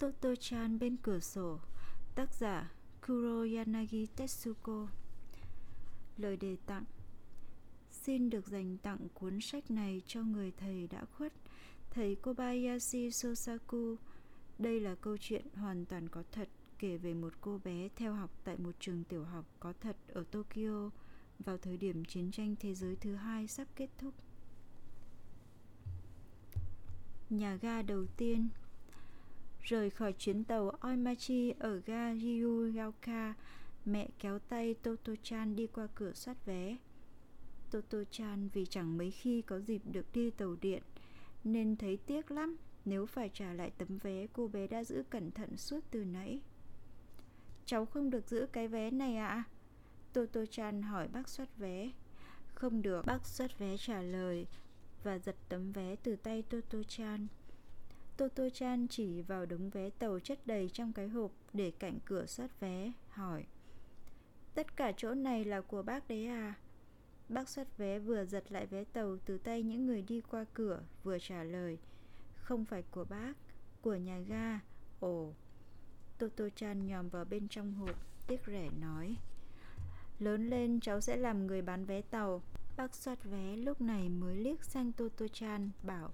Toto-chan bên cửa sổ. Tác giả Kuroyanagi Tetsuko. Lời đề tặng. Xin được dành tặng cuốn sách này cho người thầy đã khuất, Thầy Kobayashi Sosaku. Đây là câu chuyện hoàn toàn có thật, kể về một cô bé theo học tại một trường tiểu học có thật ở Tokyo vào thời điểm chiến tranh thế giới thứ hai sắp kết thúc. Nhà ga đầu tiên Rời khỏi chuyến tàu Oimachi ở ga Ryugaoka, mẹ kéo tay Toto-chan đi qua cửa soát vé. Toto-chan vì chẳng mấy khi có dịp được đi tàu điện, nên thấy tiếc lắm nếu phải trả lại tấm vé cô bé đã giữ cẩn thận suốt từ nãy. Cháu không được giữ cái vé này ạ? À? Toto-chan hỏi bác soát vé. Không được, bác soát vé trả lời và giật tấm vé từ tay Toto-chan. Toto-chan chỉ vào đống vé tàu chất đầy trong cái hộp để cạnh cửa soát vé, hỏi. Tất cả chỗ này là của bác đấy à? Bác soát vé vừa giật lại vé tàu từ tay những người đi qua cửa, vừa trả lời. Không phải của bác, của nhà ga. Ồ, Toto-chan nhòm vào bên trong hộp, tiếc rẻ nói. Lớn lên cháu sẽ làm người bán vé tàu. Bác soát vé lúc này mới liếc sang Toto-chan bảo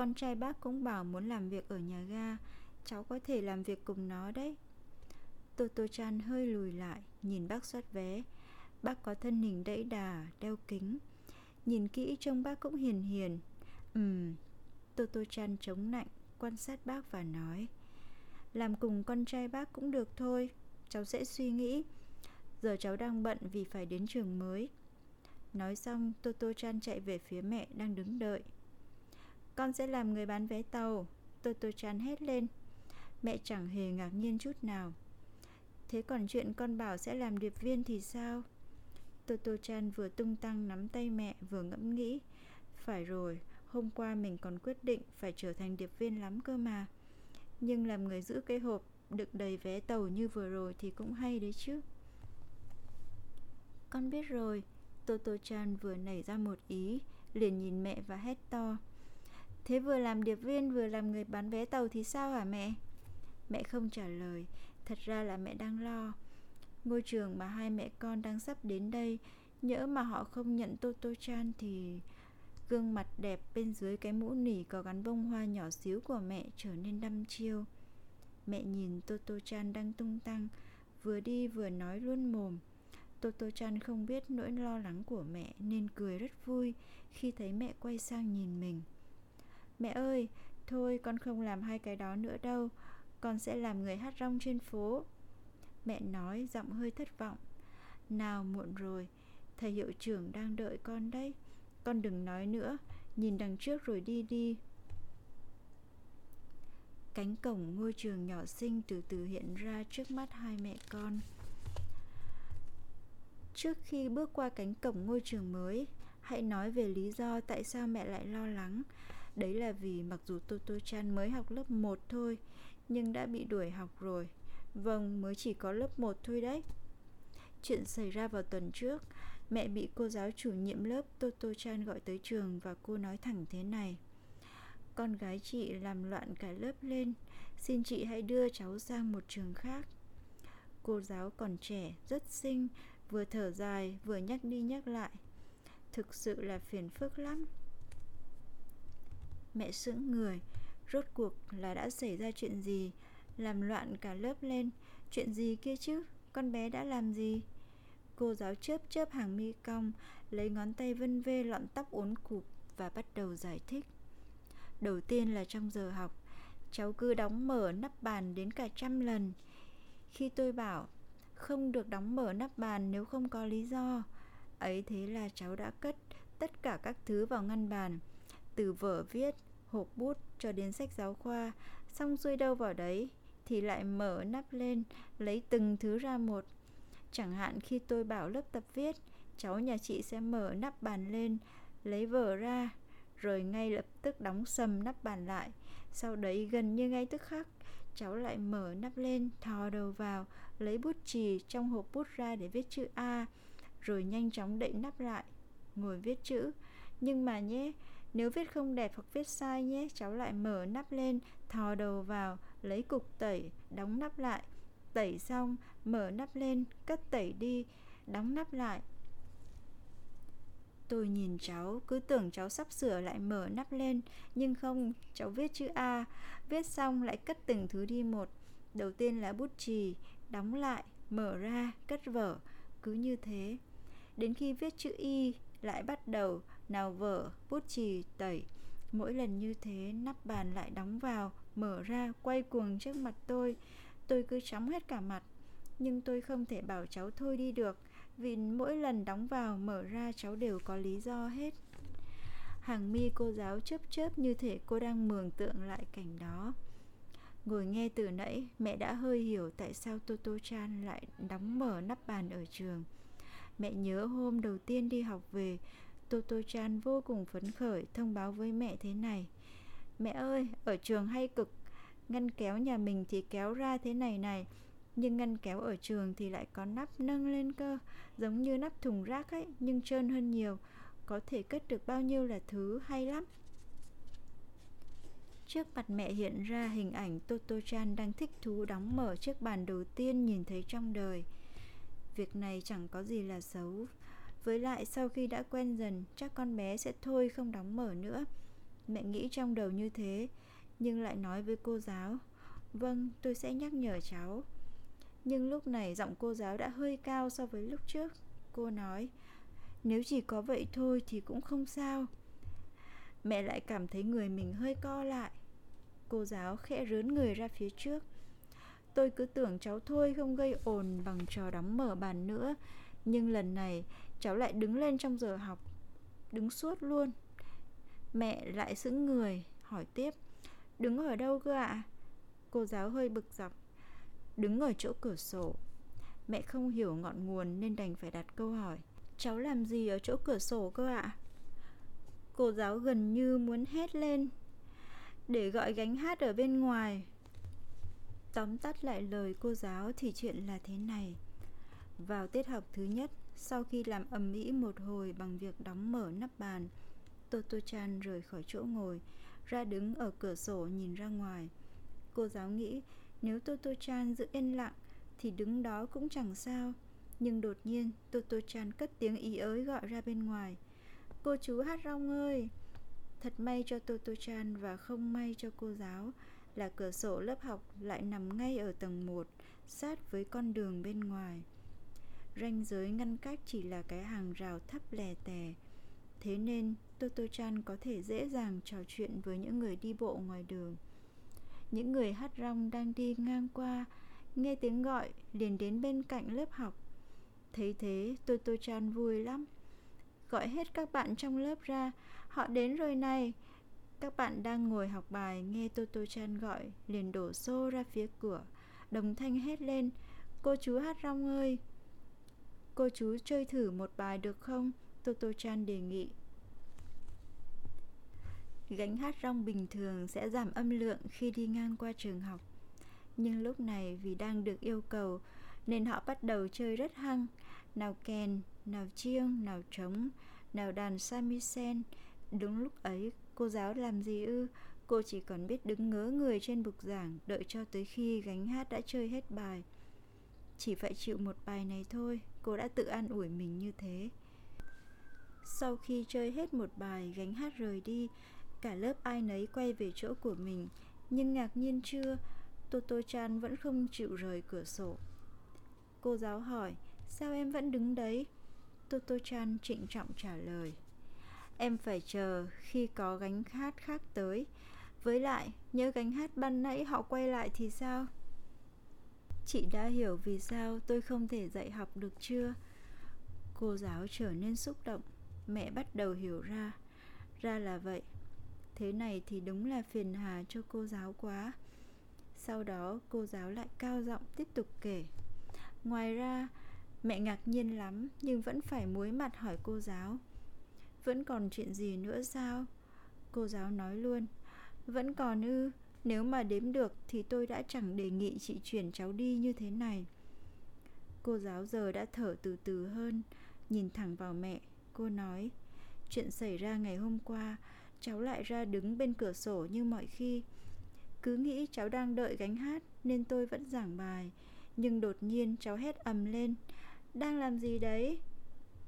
con trai bác cũng bảo muốn làm việc ở nhà ga. Cháu có thể làm việc cùng nó đấy. Toto chan hơi lùi lại Nhìn bác soát vé. Bác có thân hình đẫy đà, đeo kính. Nhìn kỹ trông bác cũng hiền hiền. Ừm Toto chan chống nạnh Quan sát bác và nói. Làm cùng con trai bác cũng được thôi Cháu sẽ suy nghĩ. Giờ cháu đang bận vì phải đến trường mới. Nói xong Toto chan chạy về phía mẹ đang đứng đợi con sẽ làm người bán vé tàu. Toto chan hết lên. Mẹ chẳng hề ngạc nhiên chút nào. Thế còn chuyện con bảo sẽ làm điệp viên thì sao? Toto chan vừa tung tăng nắm tay mẹ vừa ngẫm nghĩ. Phải rồi, hôm qua mình còn quyết định phải trở thành điệp viên lắm cơ mà. Nhưng làm người giữ cái hộp đựng đầy vé tàu như vừa rồi thì cũng hay đấy chứ. Con biết rồi Toto chan vừa nảy ra một ý Liền nhìn mẹ và hét to. Thế vừa làm điệp viên vừa làm người bán vé tàu thì sao hả mẹ? Mẹ không trả lời, thật ra là mẹ đang lo. Ngôi trường mà hai mẹ con đang sắp đến đây, nhỡ mà họ không nhận Toto Chan thì gương mặt đẹp bên dưới cái mũ nỉ có gắn bông hoa nhỏ xíu của mẹ trở nên đăm chiêu. Mẹ nhìn Toto Chan đang tung tăng, vừa đi vừa nói luôn mồm. Toto Chan không biết nỗi lo lắng của mẹ nên cười rất vui khi thấy mẹ quay sang nhìn mình. Mẹ ơi, thôi con không làm hai cái đó nữa đâu Con sẽ làm người hát rong trên phố. Mẹ nói giọng hơi thất vọng. Nào muộn rồi Thầy hiệu trưởng đang đợi con đấy. Con đừng nói nữa Nhìn đằng trước rồi đi đi. Cánh cổng ngôi trường nhỏ xinh từ từ hiện ra trước mắt hai mẹ con. Trước khi bước qua cánh cổng ngôi trường mới Hãy nói về lý do tại sao mẹ lại lo lắng. Đấy là vì mặc dù Toto Chan mới học lớp 1 thôi Nhưng đã bị đuổi học rồi. Vâng, mới chỉ có lớp 1 thôi đấy. Chuyện xảy ra vào tuần trước Mẹ bị cô giáo chủ nhiệm lớp Toto Chan gọi tới trường Và cô nói thẳng thế này. Con gái chị làm loạn cả lớp lên Xin chị hãy đưa cháu sang một trường khác. Cô giáo còn trẻ, rất xinh Vừa thở dài, vừa nhắc đi nhắc lại. Thực sự là phiền phức lắm. Mẹ sững người. Rốt cuộc là đã xảy ra chuyện gì? Làm loạn cả lớp lên. Chuyện gì kia chứ? Con bé đã làm gì? Cô giáo chớp chớp hàng mi cong, Lấy ngón tay vân vê lọn tóc uốn cụp Và bắt đầu giải thích. Đầu tiên là trong giờ học, Cháu cứ đóng mở nắp bàn đến cả trăm lần. Khi tôi bảo, Không được đóng mở nắp bàn nếu không có lý do. Ấy thế là cháu đã cất tất cả các thứ vào ngăn bàn từ vở viết, hộp bút cho đến sách giáo khoa, xong xuôi đâu vào đấy thì lại mở nắp lên, lấy từng thứ ra một. Chẳng hạn khi tôi bảo lớp tập viết, cháu nhà chị sẽ mở nắp bàn lên, lấy vở ra, rồi ngay lập tức đóng sầm nắp bàn lại. Sau đấy gần như ngay tức khắc, cháu lại mở nắp lên, thò đầu vào, lấy bút chì trong hộp bút ra để viết chữ A, rồi nhanh chóng đậy nắp lại, ngồi viết chữ. Nhưng mà nhé, nếu viết không đẹp hoặc viết sai nhé Cháu lại mở nắp lên Thò đầu vào Lấy cục tẩy Đóng nắp lại. Tẩy xong Mở nắp lên Cất tẩy đi Đóng nắp lại. Tôi nhìn cháu, cứ tưởng cháu sắp sửa lại mở nắp lên Nhưng không, cháu viết chữ A. Viết xong lại cất từng thứ đi một. Đầu tiên là bút chì Đóng lại, mở ra, cất vở. Cứ như thế. Đến khi viết chữ Y Lại bắt đầu, nào vở, bút chì, tẩy. Mỗi lần như thế nắp bàn lại đóng vào Mở ra, quay cuồng trước mặt tôi. Tôi cứ chóng hết cả mặt. Nhưng tôi không thể bảo cháu thôi đi được vì mỗi lần đóng vào mở ra cháu đều có lý do hết. Hàng mi cô giáo chớp chớp như thể cô đang mường tượng lại cảnh đó. Ngồi nghe từ nãy mẹ đã hơi hiểu tại sao toto chan lại đóng mở nắp bàn ở trường. Mẹ nhớ hôm đầu tiên đi học về toto chan vô cùng phấn khởi thông báo với mẹ thế này, mẹ ơi, ở trường hay cực, ngăn kéo nhà mình thì kéo ra thế này này, nhưng ngăn kéo ở trường thì lại có nắp nâng lên cơ, giống như nắp thùng rác ấy, nhưng trơn hơn nhiều, có thể cất được bao nhiêu là thứ hay lắm Trước mặt mẹ hiện ra hình ảnh Toto Chan đang thích thú đóng mở chiếc bàn đầu tiên nhìn thấy trong đời. Việc này chẳng có gì là xấu. Với lại sau khi đã quen dần, chắc con bé sẽ thôi không đóng mở nữa. Mẹ nghĩ trong đầu như thế, nhưng lại nói với cô giáo, "Vâng, tôi sẽ nhắc nhở cháu." Nhưng lúc này giọng cô giáo đã hơi cao so với lúc trước Cô nói Nếu chỉ có vậy thôi thì cũng không sao Mẹ lại cảm thấy người mình hơi co lại Cô giáo khẽ rướn người ra phía trước Tôi cứ tưởng cháu thôi không gây ồn bằng trò đóng mở bàn nữa Nhưng lần này cháu lại đứng lên trong giờ học Đứng suốt luôn Mẹ lại sững người hỏi tiếp Đứng ở đâu cơ ạ? À? Cô giáo hơi bực dọc đứng ở chỗ cửa sổ. Mẹ không hiểu ngọn nguồn nên đành phải đặt câu hỏi. Cháu làm gì ở chỗ cửa sổ cơ ạ? À? Cô giáo gần như muốn hét lên để gọi gánh hát ở bên ngoài. Tóm tắt lại lời cô giáo thì chuyện là thế này. Vào tiết học thứ nhất, sau khi làm ầm ĩ một hồi bằng việc đóng mở nắp bàn, Toto Chan rời khỏi chỗ ngồi, ra đứng ở cửa sổ nhìn ra ngoài. Cô giáo nghĩ nếu Toto Chan giữ yên lặng thì đứng đó cũng chẳng sao. Nhưng đột nhiên Toto Chan cất tiếng ý ới gọi ra bên ngoài. Cô chú hát rong ơi! Thật may cho Toto Chan và không may cho cô giáo là cửa sổ lớp học lại nằm ngay ở tầng 1, sát với con đường bên ngoài. Ranh giới ngăn cách chỉ là cái hàng rào thấp lè tè. Thế nên Toto Chan có thể dễ dàng trò chuyện với những người đi bộ ngoài đường. Những người hát rong đang đi ngang qua, Nghe tiếng gọi, liền đến bên cạnh lớp học. Thấy thế, Toto-chan vui lắm. Gọi hết các bạn trong lớp ra. Họ đến rồi này. Các bạn đang ngồi học bài, Nghe Toto Chan gọi, Liền đổ xô ra phía cửa. Đồng thanh hét lên. Cô chú hát rong ơi! Cô chú chơi thử một bài được không Toto Chan đề nghị Gánh hát rong bình thường sẽ giảm âm lượng khi đi ngang qua trường học. Nhưng lúc này vì đang được yêu cầu nên họ bắt đầu chơi rất hăng. Nào kèn, nào chiêng, nào trống, nào đàn samisen. Đúng lúc ấy, cô giáo làm gì ư? Cô chỉ còn biết đứng ngớ người trên bục giảng đợi cho tới khi gánh hát đã chơi hết bài. Chỉ phải chịu một bài này thôi, cô đã tự an ủi mình như thế. Sau khi chơi hết một bài, gánh hát rời đi, Cả lớp ai nấy quay về chỗ của mình Nhưng ngạc nhiên chưa Toto Chan vẫn không chịu rời cửa sổ. Cô giáo hỏi Sao em vẫn đứng đấy? Toto Chan trịnh trọng trả lời Em phải chờ khi có gánh hát khác tới. Với lại nhớ gánh hát ban nãy họ quay lại thì sao? Chị đã hiểu vì sao tôi không thể dạy học được chưa? Cô giáo trở nên xúc động. Mẹ bắt đầu hiểu ra Ra là vậy. Thế này thì đúng là phiền hà cho cô giáo quá. Sau đó, cô giáo lại cao giọng tiếp tục kể. Ngoài ra, mẹ ngạc nhiên lắm, Nhưng vẫn phải muối mặt hỏi cô giáo. Vẫn còn chuyện gì nữa sao? Cô giáo nói luôn. Vẫn còn ư? Nếu mà đếm được thì tôi đã chẳng đề nghị chị chuyển cháu đi như thế này Cô giáo giờ đã thở từ từ hơn, Nhìn thẳng vào mẹ Cô nói, Chuyện xảy ra ngày hôm qua, cháu lại ra đứng bên cửa sổ như mọi khi. Cứ nghĩ cháu đang đợi gánh hát nên tôi vẫn giảng bài. Nhưng đột nhiên cháu hét ầm lên. Đang làm gì đấy?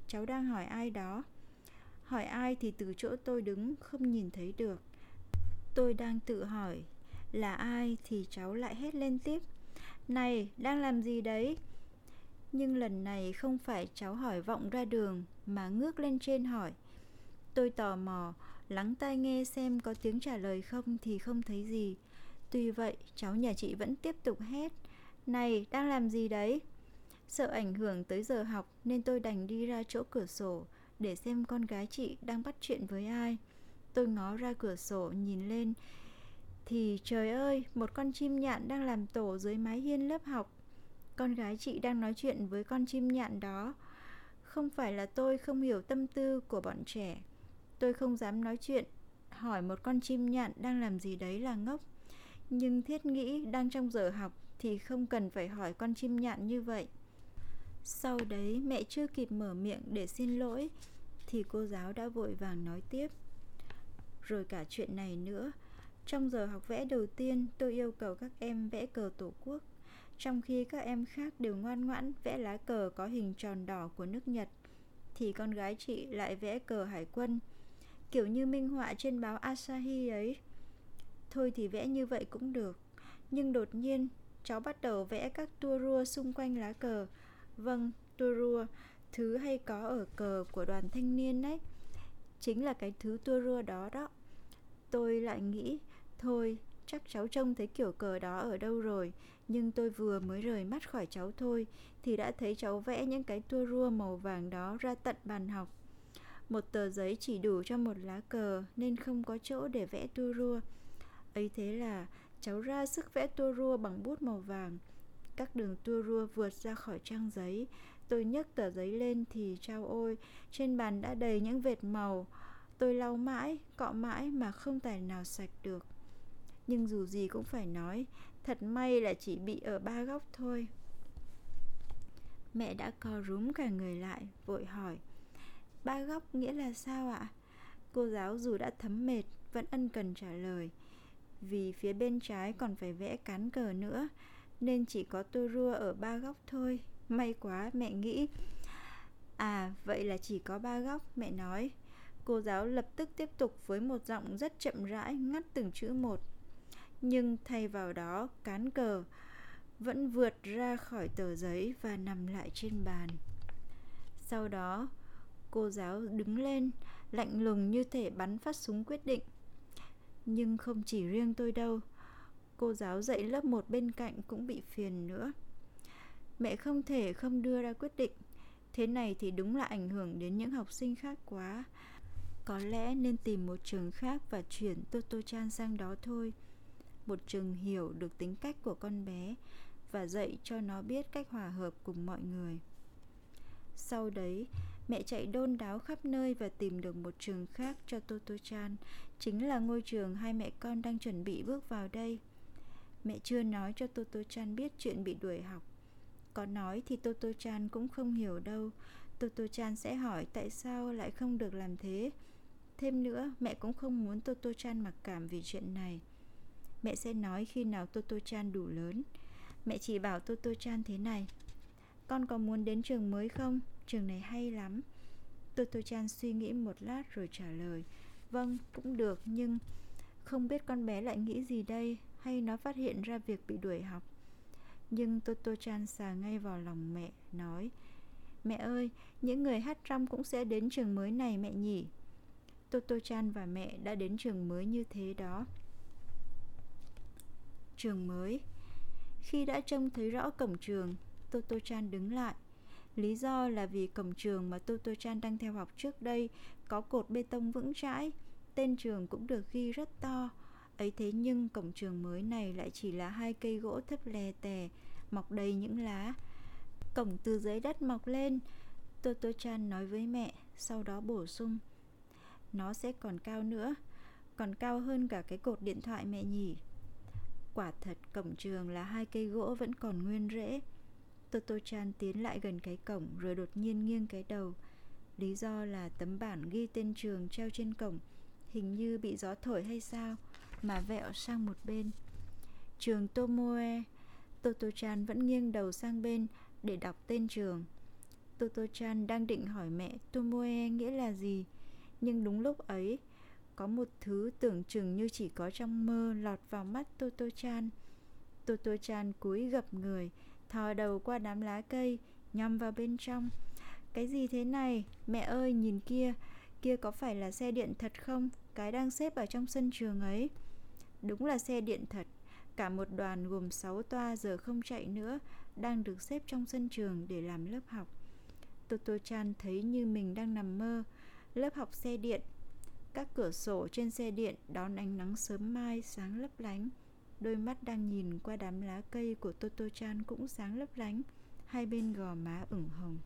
Cháu đang hỏi ai đó. Hỏi ai thì từ chỗ tôi đứng không nhìn thấy được. Tôi đang tự hỏi là ai thì cháu lại hét lên tiếp. Này, đang làm gì đấy? Nhưng lần này không phải cháu hỏi vọng ra đường mà ngước lên trên hỏi. Tôi tò mò, lắng tai nghe xem có tiếng trả lời không thì không thấy gì. Tuy vậy, cháu nhà chị vẫn tiếp tục hét. Này, đang làm gì đấy? Sợ ảnh hưởng tới giờ học nên tôi đành đi ra chỗ cửa sổ để xem con gái chị đang bắt chuyện với ai. Tôi ngó ra cửa sổ nhìn lên thì trời ơi, một con chim nhạn đang làm tổ dưới mái hiên lớp học. Con gái chị đang nói chuyện với con chim nhạn đó. Không phải là tôi không hiểu tâm tư của bọn trẻ. Tôi không dám nói chuyện, hỏi một con chim nhạn đang làm gì đấy là ngốc. Nhưng thiết nghĩ đang trong giờ học thì không cần phải hỏi con chim nhạn như vậy. Sau đấy mẹ chưa kịp mở miệng để xin lỗi thì cô giáo đã vội vàng nói tiếp. Rồi cả chuyện này nữa, trong giờ học vẽ đầu tiên tôi yêu cầu các em vẽ cờ tổ quốc, trong khi các em khác đều ngoan ngoãn vẽ lá cờ có hình tròn đỏ của nước Nhật, thì con gái chị lại vẽ cờ hải quân, kiểu như minh họa trên báo Asahi ấy. Thôi thì vẽ như vậy cũng được, nhưng đột nhiên cháu bắt đầu vẽ các tua rua xung quanh lá cờ. Vâng, tua rua, thứ hay có ở cờ của đoàn thanh niên đấy. Chính là cái thứ tua rua đó đó. Tôi lại nghĩ, thôi, chắc cháu trông thấy kiểu cờ đó ở đâu rồi. Nhưng tôi vừa mới rời mắt khỏi cháu thôi, thì đã thấy cháu vẽ những cái tua rua màu vàng đó ra tận bàn học. Một tờ giấy chỉ đủ cho một lá cờ nên không có chỗ để vẽ tua rua. Ấy thế là cháu ra sức vẽ tua rua bằng bút màu vàng. Các đường tua rua vượt ra khỏi trang giấy. Tôi nhấc tờ giấy lên thì trao ôi, trên bàn đã đầy những vệt màu. Tôi lau mãi, cọ mãi mà không tài nào sạch được. Nhưng dù gì cũng phải nói, thật may là chỉ bị ở ba góc thôi. Mẹ đã co rúm cả người lại, vội hỏi. Ba góc nghĩa là sao ạ? Cô giáo dù đã thấm mệt, vẫn ân cần trả lời vì phía bên trái còn phải vẽ cán cờ nữa nên chỉ có tô rua ở ba góc thôi may quá mẹ nghĩ à vậy là chỉ có ba góc mẹ nói cô giáo lập tức tiếp tục với một giọng rất chậm rãi ngắt từng chữ một nhưng thay vào đó, cán cờ vẫn vượt ra khỏi tờ giấy và nằm lại trên bàn. Sau đó, cô giáo đứng lên, lạnh lùng như thể bắn phát súng quyết định. Nhưng không chỉ riêng tôi đâu, Cô giáo dạy lớp 1 bên cạnh cũng bị phiền nữa. Mẹ không thể không đưa ra quyết định. Thế này thì đúng là ảnh hưởng đến những học sinh khác quá. Có lẽ nên tìm một trường khác và chuyển Toto Chan sang đó thôi. Một trường hiểu được tính cách của con bé Và dạy cho nó biết cách hòa hợp cùng mọi người Sau đấy, mẹ chạy đôn đáo khắp nơi và tìm được một trường khác cho Toto Chan chính là ngôi trường hai mẹ con đang chuẩn bị bước vào đây. Mẹ chưa nói cho Toto Chan biết chuyện bị đuổi học. Có nói thì Toto Chan cũng không hiểu đâu. Toto Chan sẽ hỏi tại sao lại không được làm thế. Thêm nữa, mẹ cũng không muốn Toto Chan mặc cảm vì chuyện này. Mẹ sẽ nói khi nào Toto Chan đủ lớn. Mẹ chỉ bảo Toto Chan thế này. Con có muốn đến trường mới không? Trường này hay lắm. Toto Chan suy nghĩ một lát rồi trả lời. Vâng, cũng được nhưng không biết con bé lại nghĩ gì đây hay nó phát hiện ra việc bị đuổi học. Nhưng Toto Chan xà ngay vào lòng mẹ, nói Mẹ ơi, những người hát trong cũng sẽ đến trường mới này mẹ nhỉ? Toto Chan và mẹ đã đến trường mới như thế đó. Trường mới Khi đã trông thấy rõ cổng trường, Toto Chan đứng lại. Lý do là vì cổng trường mà Toto Chan đang theo học trước đây có cột bê tông vững chãi, tên trường cũng được ghi rất to. Ấy thế nhưng cổng trường mới này lại chỉ là hai cây gỗ thấp lè tè, mọc đầy những lá. Cổng từ dưới đất mọc lên, Toto Chan nói với mẹ, sau đó bổ sung. Nó sẽ còn cao nữa, còn cao hơn cả cái cột điện thoại mẹ nhỉ. Quả thật cổng trường là hai cây gỗ vẫn còn nguyên rễ. Toto Chan tiến lại gần cái cổng rồi đột nhiên nghiêng cái đầu. Lý do là tấm bản ghi tên trường treo trên cổng hình như bị gió thổi hay sao mà vẹo sang một bên. Trường Tomoe, Toto-chan vẫn nghiêng đầu sang bên để đọc tên trường. Toto-chan đang định hỏi mẹ Tomoe nghĩa là gì, nhưng đúng lúc ấy, có một thứ tưởng chừng như chỉ có trong mơ lọt vào mắt Toto-chan. Toto-chan cúi gập người, thò đầu qua đám lá cây, nhằm vào bên trong. Cái gì thế này? Mẹ ơi, nhìn kia, kia có phải là xe điện thật không? Cái đang xếp ở trong sân trường ấy. Đúng là xe điện thật. Cả một đoàn gồm 6 toa giờ không chạy nữa, đang được xếp trong sân trường để làm lớp học. Toto-chan thấy như mình đang nằm mơ. Lớp học xe điện. Các cửa sổ trên xe điện đón ánh nắng sớm mai sáng lấp lánh. Đôi mắt đang nhìn qua đám lá cây của Toto-chan cũng sáng lấp lánh. Hai bên gò má ửng hồng.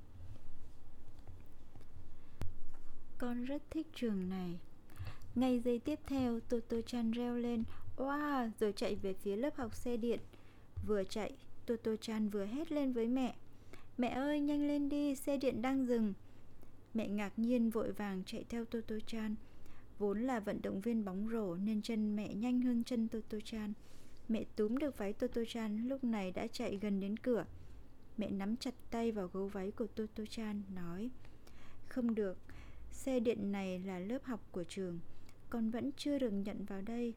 Con rất thích trường này. Ngay giây tiếp theo, Toto-chan reo lên Wow, rồi chạy về phía lớp học xe điện. Vừa chạy, Toto-chan vừa hét lên với mẹ. Mẹ ơi, nhanh lên đi, xe điện đang dừng. Mẹ ngạc nhiên vội vàng chạy theo Toto-chan. Vốn là vận động viên bóng rổ nên chân mẹ nhanh hơn chân Toto-chan. Mẹ túm được váy Toto-chan lúc này đã chạy gần đến cửa. Mẹ nắm chặt tay vào gấu váy của Toto-chan, nói Không được, xe điện này là lớp học của trường. Con vẫn chưa được nhận vào đây.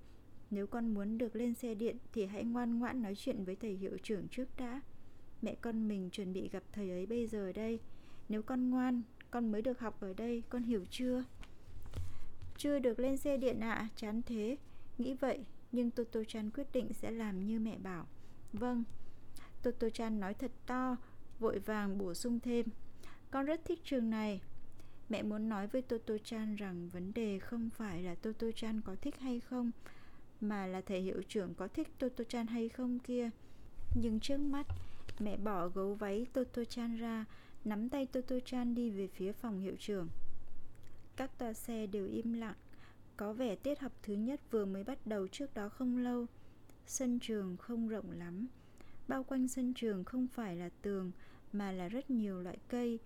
Nếu con muốn được lên xe điện thì hãy ngoan ngoãn nói chuyện với thầy hiệu trưởng trước đã. Mẹ con mình chuẩn bị gặp thầy ấy bây giờ đây. Nếu con ngoan, con mới được học ở đây, con hiểu chưa? Chưa được lên xe điện ạ, à, chán thế. Nghĩ vậy, nhưng Toto Chan quyết định sẽ làm như mẹ bảo. Vâng. Toto Chan nói thật to, vội vàng bổ sung thêm. Con rất thích trường này. Mẹ muốn nói với Toto Chan rằng vấn đề không phải là Toto Chan có thích hay không, mà là thầy hiệu trưởng có thích Toto-chan hay không kia. Nhưng trước mắt, mẹ bỏ gấu váy Toto-chan ra, nắm tay Toto-chan đi về phía phòng hiệu trưởng. Các toa xe đều im lặng, có vẻ tiết học thứ nhất vừa mới bắt đầu trước đó không lâu. Sân trường không rộng lắm, bao quanh sân trường không phải là tường mà là rất nhiều loại cây.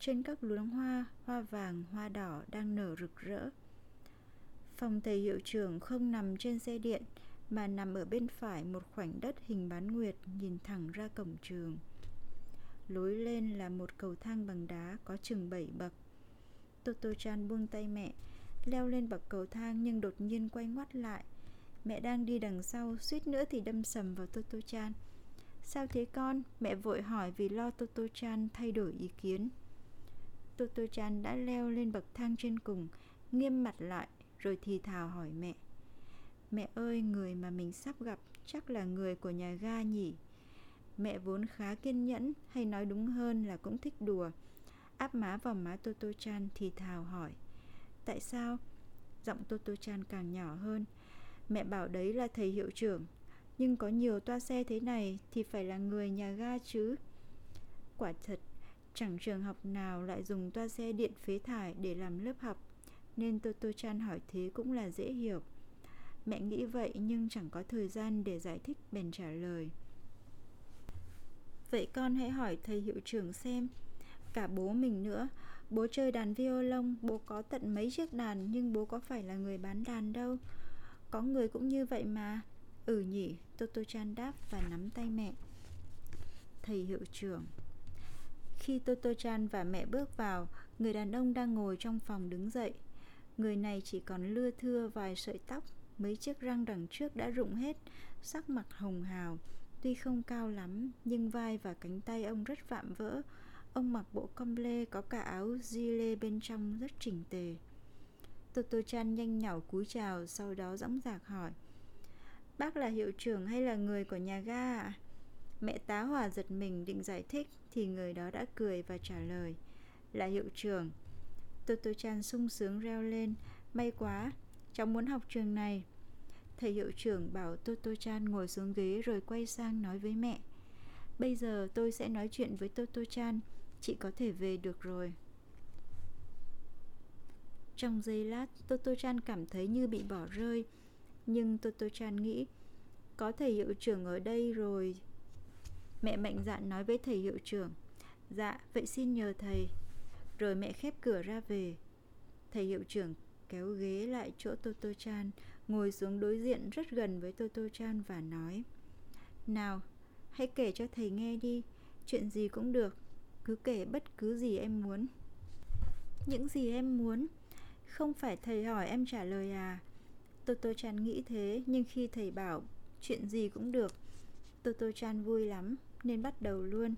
Trên các luống hoa, hoa vàng, hoa đỏ đang nở rực rỡ. Phòng thầy hiệu trưởng không nằm trên xe điện mà nằm ở bên phải một khoảnh đất hình bán nguyệt nhìn thẳng ra cổng trường. Lối lên là một cầu thang bằng đá có chừng 7 bậc. Toto Chan buông tay mẹ, leo lên bậc cầu thang nhưng đột nhiên quay ngoắt lại. Mẹ đang đi đằng sau, suýt nữa thì đâm sầm vào Toto Chan. Sao thế con? Mẹ vội hỏi vì lo Toto Chan thay đổi ý kiến. Toto Chan đã leo lên bậc thang trên cùng, nghiêm mặt lại, rồi thì thào hỏi mẹ Mẹ ơi, người mà mình sắp gặp chắc là người của nhà ga nhỉ? Mẹ vốn khá kiên nhẫn, hay nói đúng hơn là cũng thích đùa. Áp má vào má Toto Chan thì thào hỏi. Tại sao? Giọng Toto Chan càng nhỏ hơn. Mẹ bảo đấy là thầy hiệu trưởng. Nhưng có nhiều toa xe thế này thì phải là người nhà ga chứ. Quả thật, chẳng trường học nào lại dùng toa xe điện phế thải để làm lớp học nên Toto Chan hỏi thế cũng là dễ hiểu. Mẹ nghĩ vậy nhưng chẳng có thời gian để giải thích bèn trả lời. Vậy con hãy hỏi thầy hiệu trưởng xem. Cả bố mình nữa, bố chơi đàn violon, bố có tận mấy chiếc đàn nhưng bố có phải là người bán đàn đâu. Có người cũng như vậy mà. Ừ nhỉ, Toto Chan đáp và nắm tay mẹ. Thầy hiệu trưởng Khi Toto Chan và mẹ bước vào, người đàn ông đang ngồi trong phòng đứng dậy. Người này chỉ còn lưa thưa vài sợi tóc, mấy chiếc răng đằng trước đã rụng hết, sắc mặt hồng hào. Tuy không cao lắm, nhưng vai và cánh tay ông rất vạm vỡ. Ông mặc bộ comble có cả áo gilet bên trong rất chỉnh tề. Toto Chan nhanh nhảu cúi chào, sau đó dõng dạc hỏi. Bác là hiệu trưởng hay là người của nhà ga ạ? Mẹ tá hòa giật mình định giải thích thì người đó đã cười và trả lời. Là hiệu trưởng, Toto Chan sung sướng reo lên May quá, cháu muốn học trường này Thầy hiệu trưởng bảo Toto Chan ngồi xuống ghế rồi quay sang nói với mẹ Bây giờ tôi sẽ nói chuyện với Toto Chan Chị có thể về được rồi. Trong giây lát Toto Chan cảm thấy như bị bỏ rơi Nhưng Toto Chan nghĩ Có thầy hiệu trưởng ở đây rồi. Mẹ mạnh dạn nói với thầy hiệu trưởng Dạ, vậy xin nhờ thầy. Rồi mẹ khép cửa ra về. Thầy hiệu trưởng kéo ghế lại chỗ Toto-chan, ngồi xuống đối diện rất gần với Toto-chan và nói Nào, hãy kể cho thầy nghe đi, chuyện gì cũng được, cứ kể bất cứ gì em muốn. Những gì em muốn? Không phải thầy hỏi em trả lời à? Toto-chan nghĩ thế, nhưng khi thầy bảo chuyện gì cũng được, Toto-chan vui lắm, nên bắt đầu luôn.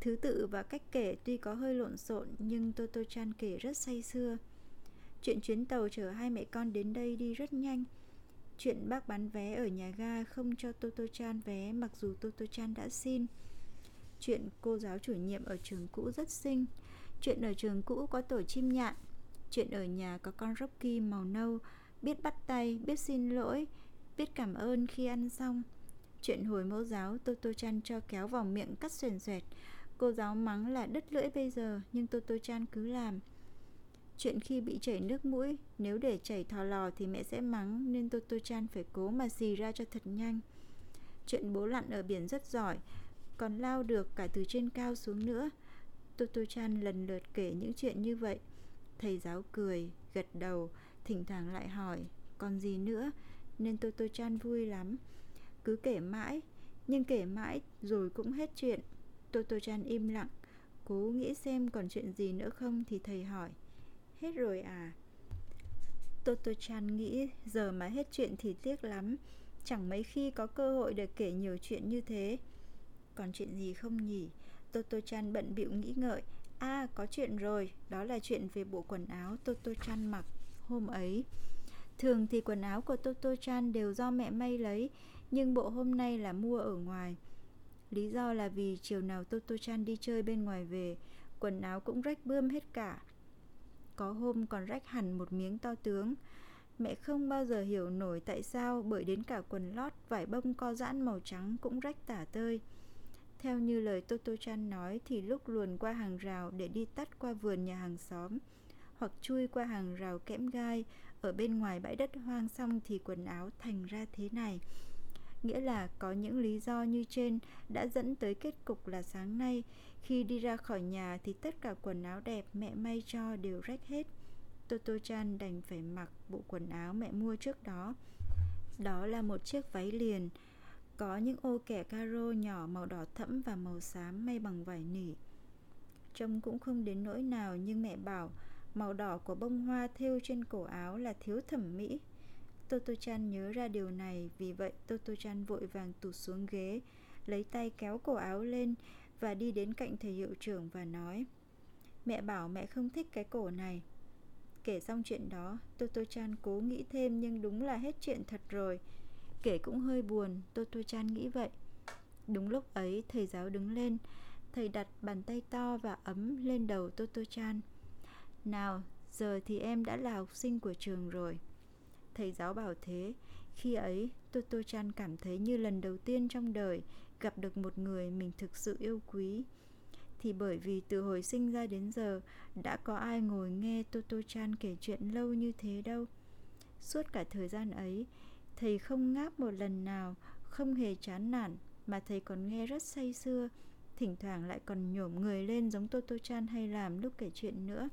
Thứ tự và cách kể tuy có hơi lộn xộn nhưng Toto-chan kể rất say sưa. Chuyện chuyến tàu chở hai mẹ con đến đây đi rất nhanh. Chuyện bác bán vé ở nhà ga không cho Toto-chan vé mặc dù Toto-chan đã xin. Chuyện cô giáo chủ nhiệm ở trường cũ rất xinh. Chuyện ở trường cũ có tổ chim nhạn. Chuyện ở nhà có con Rocky màu nâu, biết bắt tay, biết xin lỗi, biết cảm ơn khi ăn xong. Chuyện hồi mẫu giáo Toto-chan cho kéo vào miệng cắt xoèn xoẹt. Cô giáo mắng là đứt lưỡi bây giờ nhưng Toto-chan cứ làm. Chuyện khi bị chảy nước mũi, nếu để chảy thò lò thì mẹ sẽ mắng nên Toto-chan phải cố mà xì ra cho thật nhanh. Chuyện bố lặn ở biển rất giỏi, còn lao được cả từ trên cao xuống nữa. Toto-chan lần lượt kể những chuyện như vậy. Thầy giáo cười, gật đầu, thỉnh thoảng lại hỏi, còn gì nữa? Nên Toto-chan vui lắm. Cứ kể mãi, nhưng kể mãi rồi cũng hết chuyện. Toto-chan im lặng, cố nghĩ xem còn chuyện gì nữa không thì thầy hỏi. Hết rồi à? Toto-chan nghĩ giờ mà hết chuyện thì tiếc lắm. Chẳng mấy khi có cơ hội để kể nhiều chuyện như thế. Còn chuyện gì không nhỉ? Toto-chan bận bịu nghĩ ngợi. À, có chuyện rồi, đó là chuyện về bộ quần áo Toto-chan mặc hôm ấy. Thường thì quần áo của Toto-chan đều do mẹ may lấy, nhưng bộ hôm nay là mua ở ngoài. Lý do là vì chiều nào Toto-chan đi chơi bên ngoài về, quần áo cũng rách bươm hết cả. Có hôm còn rách hẳn một miếng to tướng. Mẹ không bao giờ hiểu nổi tại sao bởi đến cả quần lót vải bông co giãn màu trắng cũng rách tả tơi. Theo như lời Toto-chan nói thì lúc luồn qua hàng rào để đi tắt qua vườn nhà hàng xóm, hoặc chui qua hàng rào kẽm gai, ở bên ngoài bãi đất hoang xong thì quần áo thành ra thế này. Nghĩa là có những lý do như trên đã dẫn tới kết cục là sáng nay, khi đi ra khỏi nhà thì tất cả quần áo đẹp mẹ may cho đều rách hết. Toto Chan đành phải mặc bộ quần áo mẹ mua trước đó. Đó là một chiếc váy liền có những ô kẻ caro nhỏ màu đỏ thẫm và màu xám may bằng vải nỉ trông cũng không đến nỗi nào nhưng mẹ bảo màu đỏ của bông hoa thêu trên cổ áo là thiếu thẩm mỹ Toto-chan nhớ ra điều này, vì vậy Toto-chan vội vàng tụt xuống ghế, lấy tay kéo cổ áo lên và đi đến cạnh thầy hiệu trưởng và nói Mẹ bảo mẹ không thích cái cổ này. Kể xong chuyện đó, Toto-chan cố nghĩ thêm nhưng đúng là hết chuyện thật rồi. Kể cũng hơi buồn, Toto-chan nghĩ vậy. Đúng lúc ấy, thầy giáo đứng lên, thầy đặt bàn tay to và ấm lên đầu Toto-chan. Nào, giờ thì em đã là học sinh của trường rồi. Thầy giáo bảo thế, khi ấy Toto Chan cảm thấy như lần đầu tiên trong đời gặp được một người mình thực sự yêu quý. Thì bởi vì từ hồi sinh ra đến giờ đã có ai ngồi nghe Toto Chan kể chuyện lâu như thế đâu. Suốt cả thời gian ấy, thầy không ngáp một lần nào, không hề chán nản mà thầy còn nghe rất say sưa, thỉnh thoảng lại còn nhổm người lên giống Toto Chan hay làm lúc kể chuyện nữa.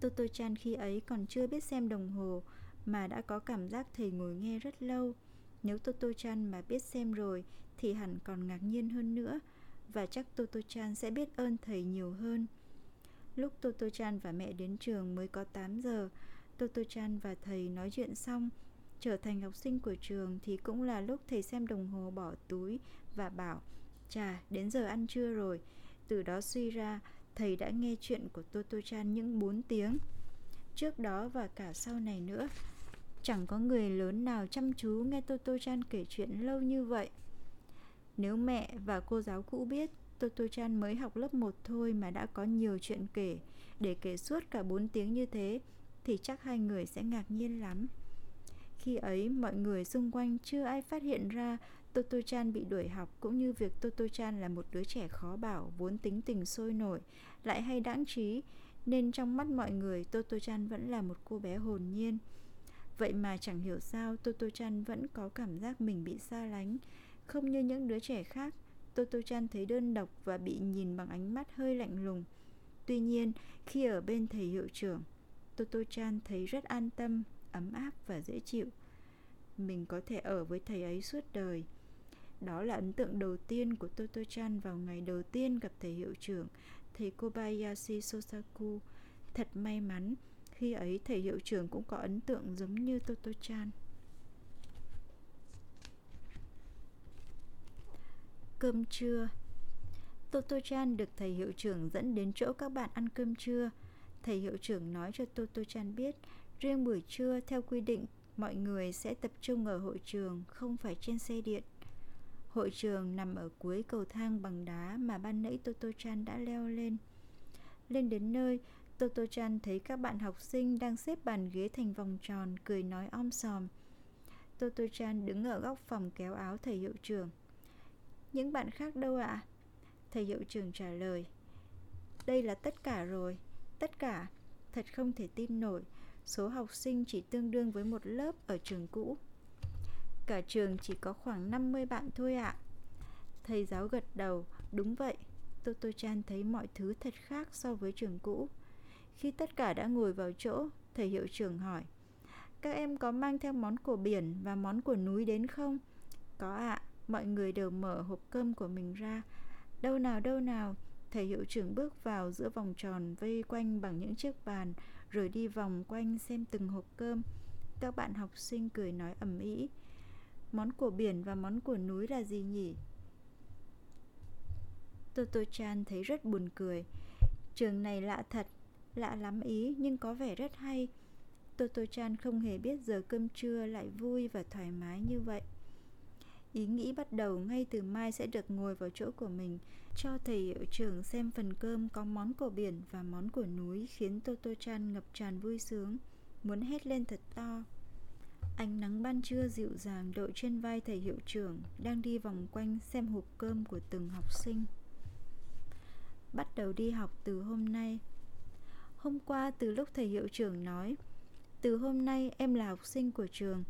Toto Chan khi ấy còn chưa biết xem đồng hồ mà đã có cảm giác thầy ngồi nghe rất lâu. Nếu Toto Chan mà biết xem rồi thì hẳn còn ngạc nhiên hơn nữa và chắc Toto Chan sẽ biết ơn thầy nhiều hơn. Lúc Toto Chan và mẹ đến trường mới có 8 giờ, Toto Chan và thầy nói chuyện xong, trở thành học sinh của trường thì cũng là lúc thầy xem đồng hồ bỏ túi và bảo Chà, đến giờ ăn trưa rồi. Từ đó suy ra, thầy đã nghe chuyện của Toto Chan những 4 tiếng. Trước đó và cả sau này nữa, chẳng có người lớn nào chăm chú nghe Toto Chan kể chuyện lâu như vậy. Nếu mẹ và cô giáo cũ biết Toto Chan mới học lớp 1 thôi mà đã có nhiều chuyện kể, để kể suốt cả 4 tiếng như thế, thì chắc hai người sẽ ngạc nhiên lắm. Khi ấy, mọi người xung quanh chưa ai phát hiện ra Toto Chan bị đuổi học cũng như việc Toto Chan là một đứa trẻ khó bảo, vốn tính tình sôi nổi, lại hay đãng trí, nên trong mắt mọi người Toto Chan vẫn là một cô bé hồn nhiên. Vậy mà chẳng hiểu sao Toto Chan vẫn có cảm giác mình bị xa lánh, không như những đứa trẻ khác. Toto Chan thấy đơn độc và bị nhìn bằng ánh mắt hơi lạnh lùng. Tuy nhiên, khi ở bên thầy hiệu trưởng, Toto-chan thấy rất an tâm, ấm áp và dễ chịu. Mình có thể ở với thầy ấy suốt đời. Đó là ấn tượng đầu tiên của Toto-chan vào ngày đầu tiên gặp thầy hiệu trưởng, thầy Kobayashi Sosaku. Thật may mắn, khi ấy thầy hiệu trưởng cũng có ấn tượng giống như Toto-chan. Cơm trưa Toto-chan được thầy hiệu trưởng dẫn đến chỗ các bạn ăn cơm trưa. Thầy hiệu trưởng nói cho Toto-chan biết, riêng buổi trưa theo quy định, mọi người sẽ tập trung ở hội trường, không phải trên xe điện. Hội trường nằm ở cuối cầu thang bằng đá mà ban nãy Toto-chan đã leo lên. Lên đến nơi, Toto-chan thấy các bạn học sinh đang xếp bàn ghế thành vòng tròn, cười nói om sòm. Toto-chan đứng ở góc phòng kéo áo thầy hiệu trưởng. Những bạn khác đâu ạ? À? Thầy hiệu trưởng trả lời. Đây là tất cả rồi, tất cả. Thật không thể tin nổi, số học sinh chỉ tương đương với một lớp ở trường cũ. Cả trường chỉ có khoảng 50 bạn thôi ạ. À. Thầy giáo gật đầu, đúng vậy. Toto Chan thấy mọi thứ thật khác so với trường cũ. Khi tất cả đã ngồi vào chỗ, thầy hiệu trưởng hỏi Các em có mang theo món của biển và món của núi đến không? Có ạ, à, mọi người đều mở hộp cơm của mình ra Đâu nào đâu nào Thầy hiệu trưởng bước vào giữa vòng tròn vây quanh bằng những chiếc bàn, Rồi đi vòng quanh xem từng hộp cơm. Các bạn học sinh cười nói ầm ĩ, Món của biển và món của núi là gì nhỉ? Toto Chan thấy rất buồn cười. Trường này lạ thật, Lạ lắm ý, nhưng có vẻ rất hay. Toto Chan không hề biết giờ cơm trưa lại vui và thoải mái như vậy. Ý nghĩ bắt đầu ngay từ mai sẽ được ngồi vào chỗ của mình, Cho thầy hiệu trưởng xem phần cơm có món của biển và món của núi Khiến Toto Chan ngập tràn vui sướng, Muốn hét lên thật to. Ánh nắng ban trưa dịu dàng đội trên vai thầy hiệu trưởng, Đang đi vòng quanh xem hộp cơm của từng học sinh. Bắt đầu đi học từ hôm nay. Hôm qua, từ lúc thầy hiệu trưởng nói, Từ hôm nay em là học sinh của trường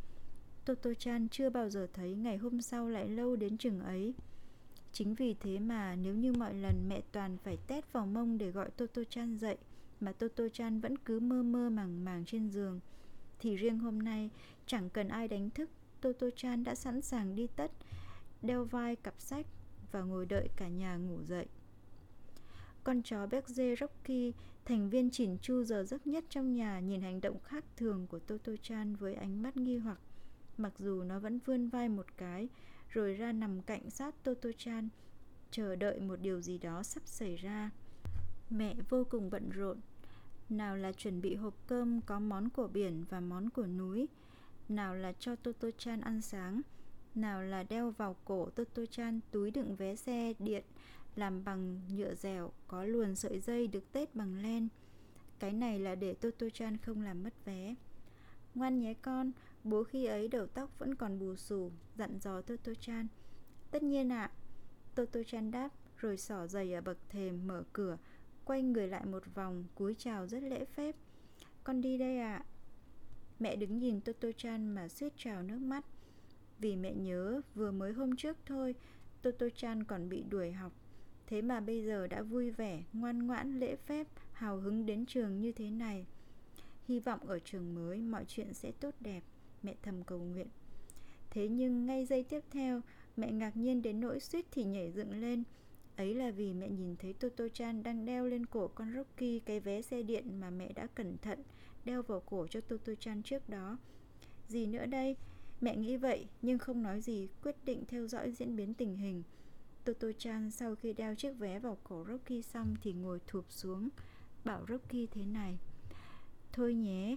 Toto-chan chưa bao giờ thấy ngày hôm sau lại lâu đến chừng ấy. Chính vì thế mà nếu như mọi lần mẹ Toàn phải tét vào mông để gọi Toto-chan dậy Mà Toto-chan vẫn cứ mơ mơ màng màng trên giường Thì riêng hôm nay chẳng cần ai đánh thức Toto-chan đã sẵn sàng đi tất Đeo vai cặp sách và ngồi đợi cả nhà ngủ dậy. Con chó Berger Rocky, thành viên chỉn chu giờ giấc nhất trong nhà nhìn hành động khác thường của Toto-chan với ánh mắt nghi hoặc. Mặc dù nó vẫn vươn vai một cái, Rồi ra nằm cạnh sát Toto-chan, Chờ đợi một điều gì đó sắp xảy ra. Mẹ vô cùng bận rộn. Nào là chuẩn bị hộp cơm có món của biển và món của núi, Nào là cho Toto-chan ăn sáng, Nào là đeo vào cổ Toto-chan túi đựng vé xe, điện, Làm bằng nhựa dẻo, Có luồn sợi dây được tết bằng len. Cái này là để Toto-chan không làm mất vé. Ngoan nhé con Bố khi ấy đầu tóc vẫn còn bù xù Dặn dò Toto-chan. Tất nhiên ạ. À. Toto-chan đáp Rồi xỏ giày ở bậc thềm mở cửa Quay người lại một vòng cúi chào rất lễ phép. Con đi đây ạ. À. Mẹ đứng nhìn Toto-chan mà suýt trào nước mắt. Vì mẹ nhớ vừa mới hôm trước thôi Toto-chan còn bị đuổi học. Thế mà bây giờ đã vui vẻ, ngoan ngoãn, lễ phép, hào hứng đến trường như thế này. Hy vọng ở trường mới mọi chuyện sẽ tốt đẹp. Mẹ thầm cầu nguyện Thế nhưng ngay giây tiếp theo Mẹ ngạc nhiên đến nỗi suýt thì nhảy dựng lên Ấy là vì mẹ nhìn thấy Toto Chan đang đeo lên cổ con Rocky cái vé xe điện mà mẹ đã cẩn thận đeo vào cổ cho Toto Chan trước đó. Gì nữa đây? Mẹ nghĩ vậy nhưng không nói gì, quyết định theo dõi diễn biến tình hình. Toto Chan sau khi đeo chiếc vé vào cổ Rocky xong thì ngồi thụp xuống, bảo Rocky thế này. Thôi nhé,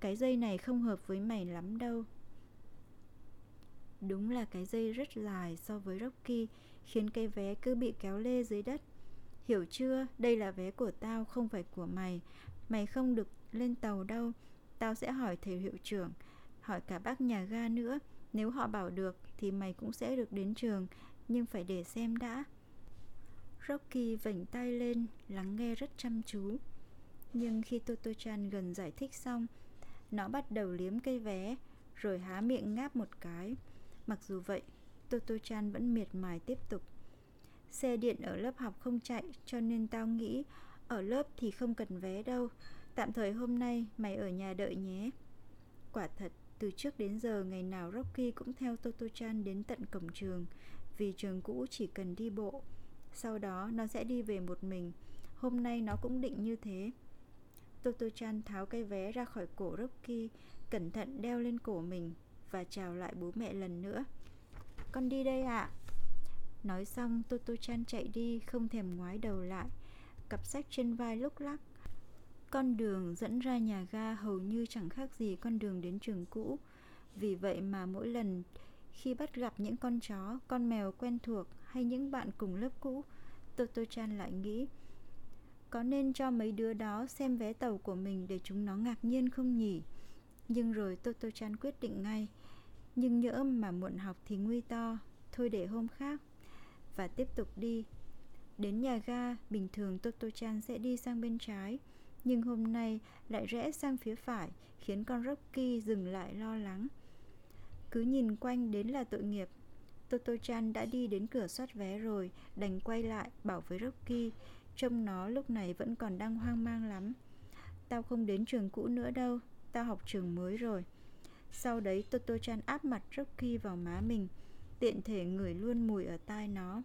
cái dây này không hợp với mày lắm đâu. Đúng là cái dây rất dài so với Rocky Khiến cái vé cứ bị kéo lê dưới đất. Hiểu chưa, đây là vé của tao không phải của mày. Mày không được lên tàu đâu. Tao sẽ hỏi thầy hiệu trưởng Hỏi cả bác nhà ga nữa. Nếu họ bảo được thì mày cũng sẽ được đến trường Nhưng phải để xem đã. Rocky vảnh tay lên Lắng nghe rất chăm chú. Nhưng khi Toto Chan gần giải thích xong nó bắt đầu liếm cây vé Rồi há miệng ngáp một cái. Mặc dù vậy Toto Chan vẫn miệt mài tiếp tục. Xe điện ở lớp học không chạy Cho nên tao nghĩ Ở lớp thì không cần vé đâu. Tạm thời hôm nay mày ở nhà đợi nhé. Quả thật, từ trước đến giờ ngày nào Rocky cũng theo Toto-chan đến tận cổng trường Vì trường cũ chỉ cần đi bộ. Sau đó nó sẽ đi về một mình. Hôm nay nó cũng định như thế. Toto-chan tháo cây vé ra khỏi cổ Rocky Cẩn thận đeo lên cổ mình Và chào lại bố mẹ lần nữa Con đi đây ạ à. Nói xong Toto-chan chạy đi Không thèm ngoái đầu lại Cặp sách trên vai lúc lắc con đường dẫn ra nhà ga hầu như chẳng khác gì con đường đến trường cũ. Vì vậy mà mỗi lần khi bắt gặp những con chó, con mèo quen thuộc hay những bạn cùng lớp cũ, Toto Chan lại nghĩ có nên cho mấy đứa đó xem vé tàu của mình để chúng nó ngạc nhiên không nhỉ? Nhưng rồi Toto Chan quyết định ngay Nhưng nhỡ mà muộn học thì nguy to Thôi để hôm khác Và tiếp tục đi Đến nhà ga, bình thường Toto Chan sẽ đi sang bên trái nhưng hôm nay lại rẽ sang phía phải khiến con Rocky dừng lại lo lắng. Cứ nhìn quanh đến là tội nghiệp. Toto Chan đã đi đến cửa soát vé rồi, đành quay lại bảo với Rocky, trông nó lúc này vẫn còn đang hoang mang lắm. Tao không đến trường cũ nữa đâu, tao học trường mới rồi. Sau đấy Toto Chan áp mặt Rocky vào má mình, tiện thể ngửi luôn mùi ở tai nó.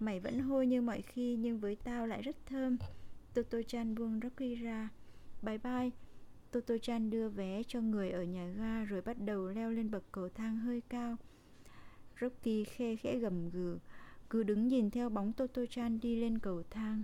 Mày vẫn hôi như mọi khi nhưng với tao lại rất thơm. Toto-chan buông Rocky ra. Bye bye. Toto-chan đưa vé cho người ở nhà ga rồi bắt đầu leo lên bậc cầu thang hơi cao. Rocky khe khẽ gầm gừ, cứ đứng nhìn theo bóng Toto-chan đi lên cầu thang.